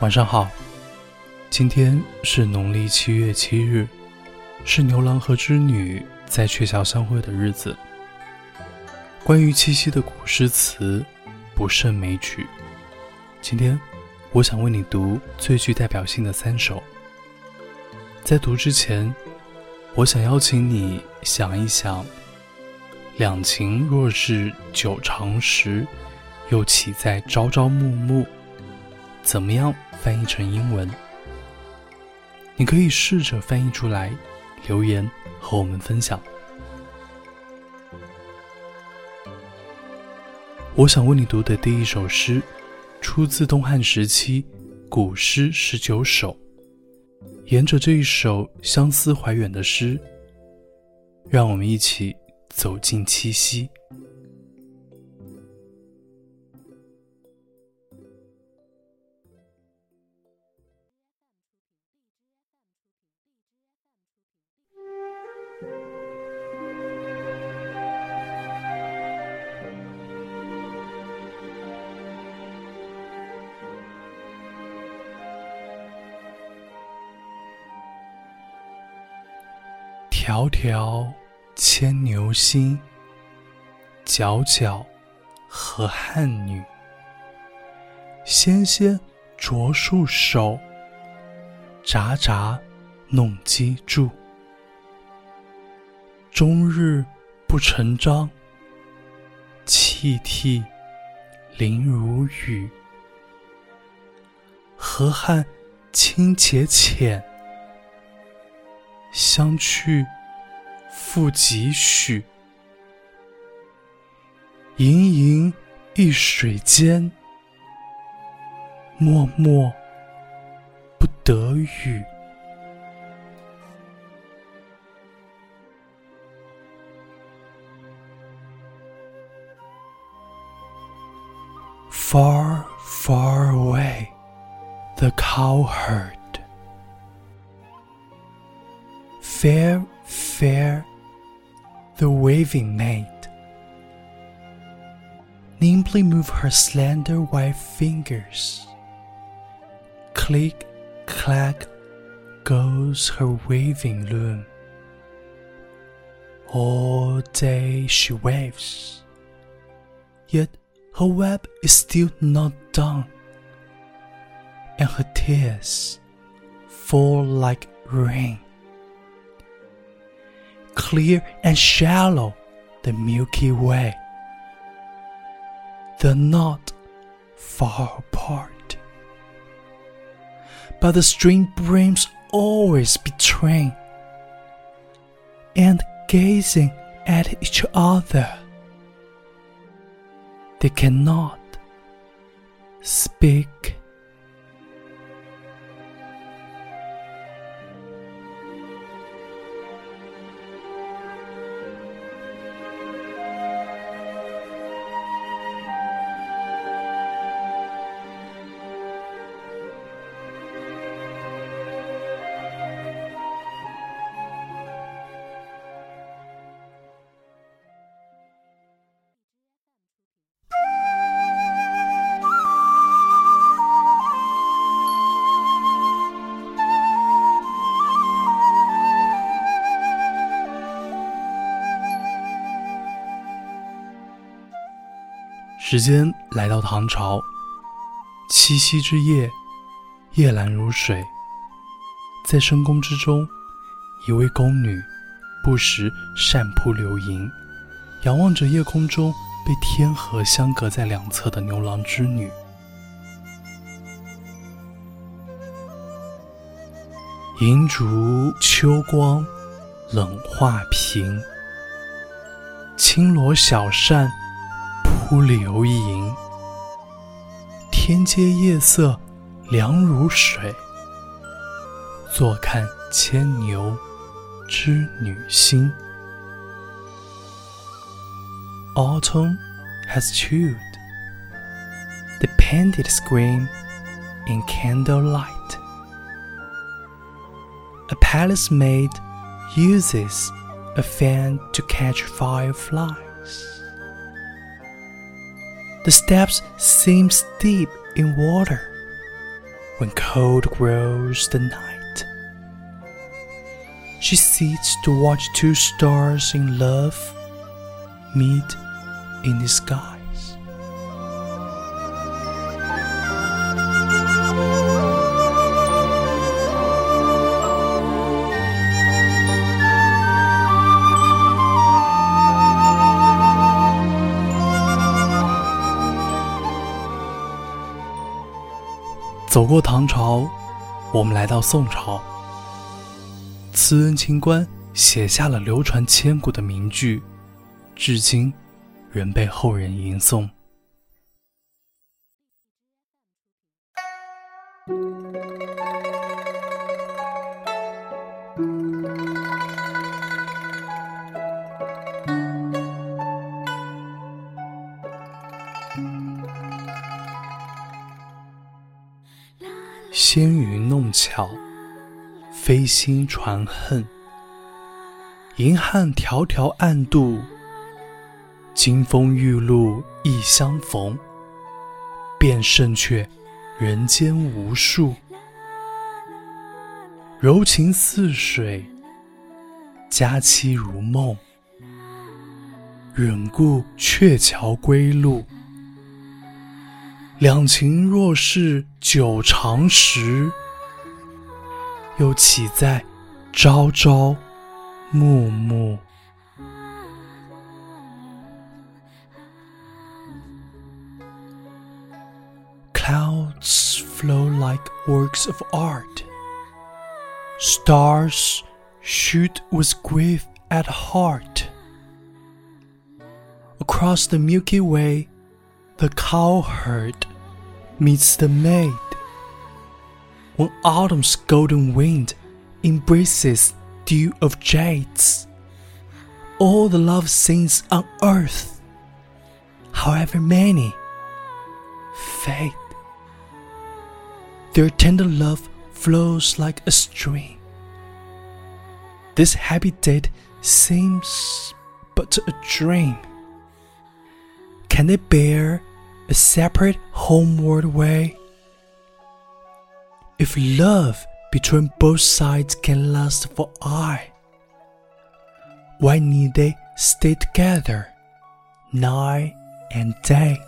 晚上好，今天是农历七月七日，是牛郎和织女在鹊桥相会的日子。关于七夕的古诗词不胜枚举，今天我想为你读最具代表性的三首。在读之前，我想邀请你想一想：两情若是久长时，又岂在朝朝暮暮？怎么样？翻译成英文，你可以试着翻译出来，留言和我们分享。我想为你读的第一首诗，出自东汉时期古诗十九首。沿着这一首相思怀远的诗，让我们一起走进七夕。迢迢牵牛星，皎皎河汉女。纤纤擢素手，札札弄机杼。终日不成章，泣涕零如雨。河汉清且浅，相去。复几许？盈盈一水间，脉脉不得语。Far, far away, the cowherd. Fair, fair, the waving maid nimbly move her slender white fingers. Click, clack goes her waving loom. All day she waves, yet her web is still not done, and her tears fall like rain clear and shallow the Milky Way. They're not far apart. But the stream brims always between and gazing at each other. They cannot speak. 时间来到唐朝，七夕之夜，夜阑如水。在深宫之中，一位宫女不时扇扑流萤，仰望着夜空中被天河相隔在两侧的牛郎织女。银烛秋光冷画屏，轻罗小扇。忽流萤，天阶夜色凉如水。坐看牵牛织女星。Autumn has chilled, the painted screen in candlelight. A palace maid uses a fan to catch fireflies. The steps seem steep in water when cold grows the night. She sits to watch two stars in love meet in the skies. 走过唐朝，我们来到宋朝。慈恩清官写下了流传千古的名句，至今仍被后人吟诵。纤云弄巧，飞星传恨。银汉迢迢暗度，金风玉露一相逢。便胜却人间无数。柔情似水，佳期如梦。忍顾鹊桥归路。两情若是久长时，又岂在朝朝暮暮？Clouds flow like works of art. Stars shoot with grief at heart. Across the Milky Way, the cowherd meets the maid. When autumn's golden wind embraces dew of jades, all the love scenes on earth, however many, fade. Their tender love flows like a stream. This happy date seems but a dream. Can they bear a separate homeward way? If love between both sides can last for aye, why need they stay together night and day?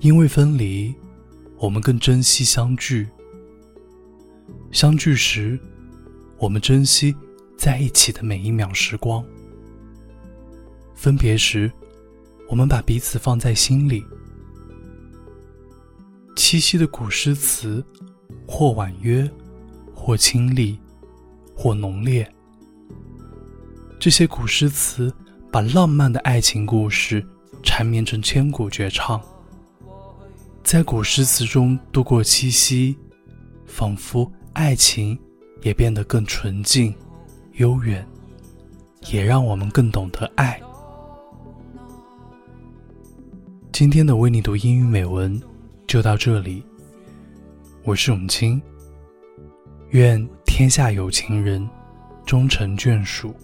因为分离，我们更珍惜相聚；相聚时，我们珍惜在一起的每一秒时光；分别时，我们把彼此放在心里。七夕的古诗词，或婉约，或清丽，或浓烈。这些古诗词把浪漫的爱情故事缠绵成千古绝唱。在古诗词中度过七夕，仿佛爱情也变得更纯净、悠远，也让我们更懂得爱。今天的为你读英语美文就到这里，我是永清，愿天下有情人终成眷属。